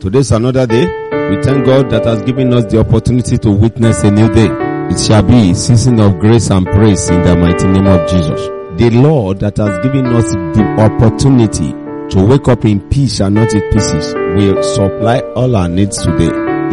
Today's another day. We thank God that has given us the opportunity to witness a new day. It shall be season of grace and praise in the mighty name of Jesus. The Lord that has given us the opportunity to wake up in peace and not in pieces will supply all our needs today.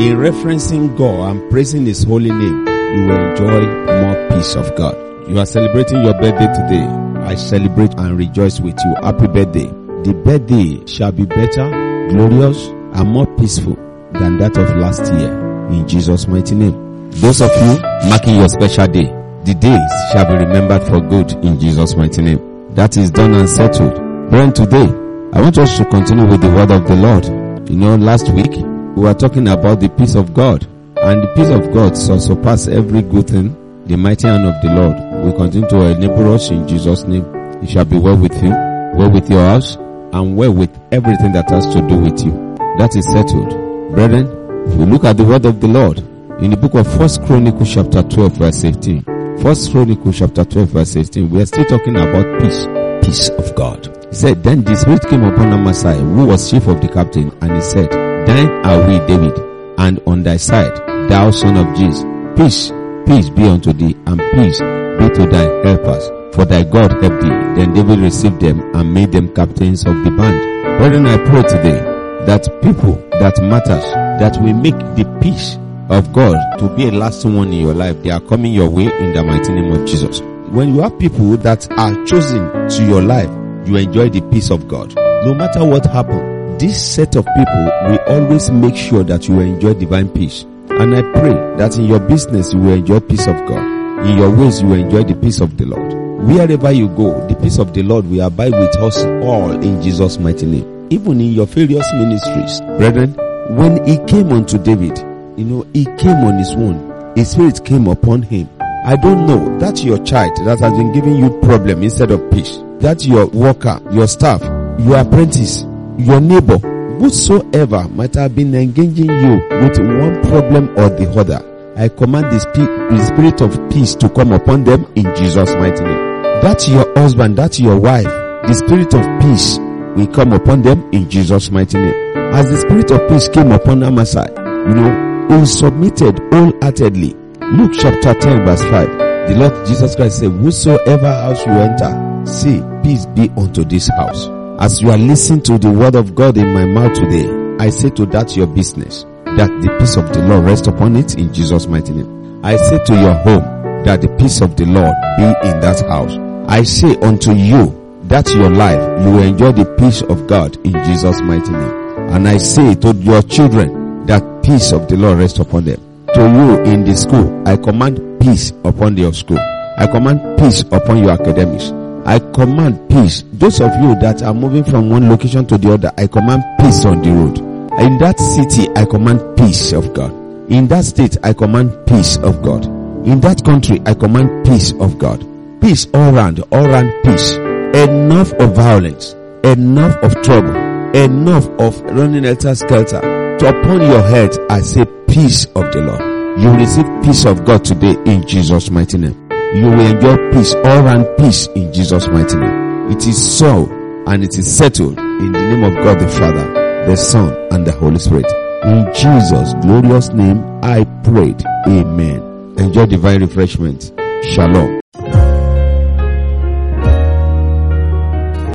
In referencing God and praising His holy name, you will enjoy more peace of God. You are celebrating your birthday today. I celebrate and rejoice with you. Happy birthday. The birthday shall be better, glorious, and more peaceful than that of last year. In Jesus' mighty name. Those of you marking your special day, the days shall be remembered for good in Jesus' mighty name. That is done and settled. Brethren, today, I want us to continue with the word of the Lord. You know, last week, we were talking about the peace of God. And the peace of God shall surpass every good thing. The mighty hand of the Lord will continue to enable us in Jesus' name. It shall be well with you, well with your house, and well with everything that has to do with you. That is settled. Brethren, if we look at the word of the Lord in the book of First Chronicles chapter 12 verse 18. First Chronicles chapter 12 verse 18. We are still talking about peace. Peace of God. He said, Then the Spirit came upon Amasai, who was chief of the captain, and he said, Thine are we, David, and on thy side, thou son of Jesse, peace, peace be unto thee, and peace be to thy helpers. For thy God helped thee. Then David received them and made them captains of the band. Brethren, I pray today that people that matters, that will make the peace of God to be a lasting one in your life, they are coming your way in the mighty name of Jesus. When you have people that are chosen to your life, you enjoy the peace of God. No matter what happens, this set of people will always make sure that you enjoy divine peace. And I pray that in your business you will enjoy peace of God. In your ways you will enjoy the peace of the Lord. Wherever you go, the peace of the Lord will abide with us all in Jesus' mighty name. Even in your various ministries. Brethren, when he came unto David, you know, he came on his own. His spirit came upon him. I don't know. That's your child that has been giving you problem instead of peace. That's your worker, your staff, your apprentice, your neighbor, whosoever might have been engaging you with one problem or the other. I command the, spi- the spirit of peace to come upon them in Jesus' mighty name. That's your husband, that's your wife. The spirit of peace will come upon them in Jesus' mighty name. As the spirit of peace came upon Amasai, you know, he submitted wholeheartedly. Luke chapter 10 verse 5. The Lord Jesus Christ said, Whosoever house you enter, see, peace be unto this house. As you are listening to the word of God in my mouth today, I say to that your business, that the peace of the Lord rest upon it in Jesus' mighty name. I say to your home, that the peace of the Lord be in that house. I say unto you, that your life, you will enjoy the peace of God in Jesus' mighty name. And I say to your children, that peace of the Lord rest upon them. To you in the school, I command peace upon your school. I command peace upon your academics. I command peace. Those of you that are moving from one location to the other, I command peace on the road. In that city, I command peace of God. In that state, I command peace of God. In that country, I command peace of God. Peace all round, all round peace. Enough of violence, enough of trouble, enough of running helter skelter. To upon your head, I say peace of the Lord. You will receive peace of God today in Jesus' mighty name. You will enjoy peace, all round peace in Jesus' mighty name. It is so and it is settled in the name of God the Father, the Son, and the Holy Spirit. In Jesus' glorious name, I prayed. Amen. Enjoy divine refreshment. Shalom.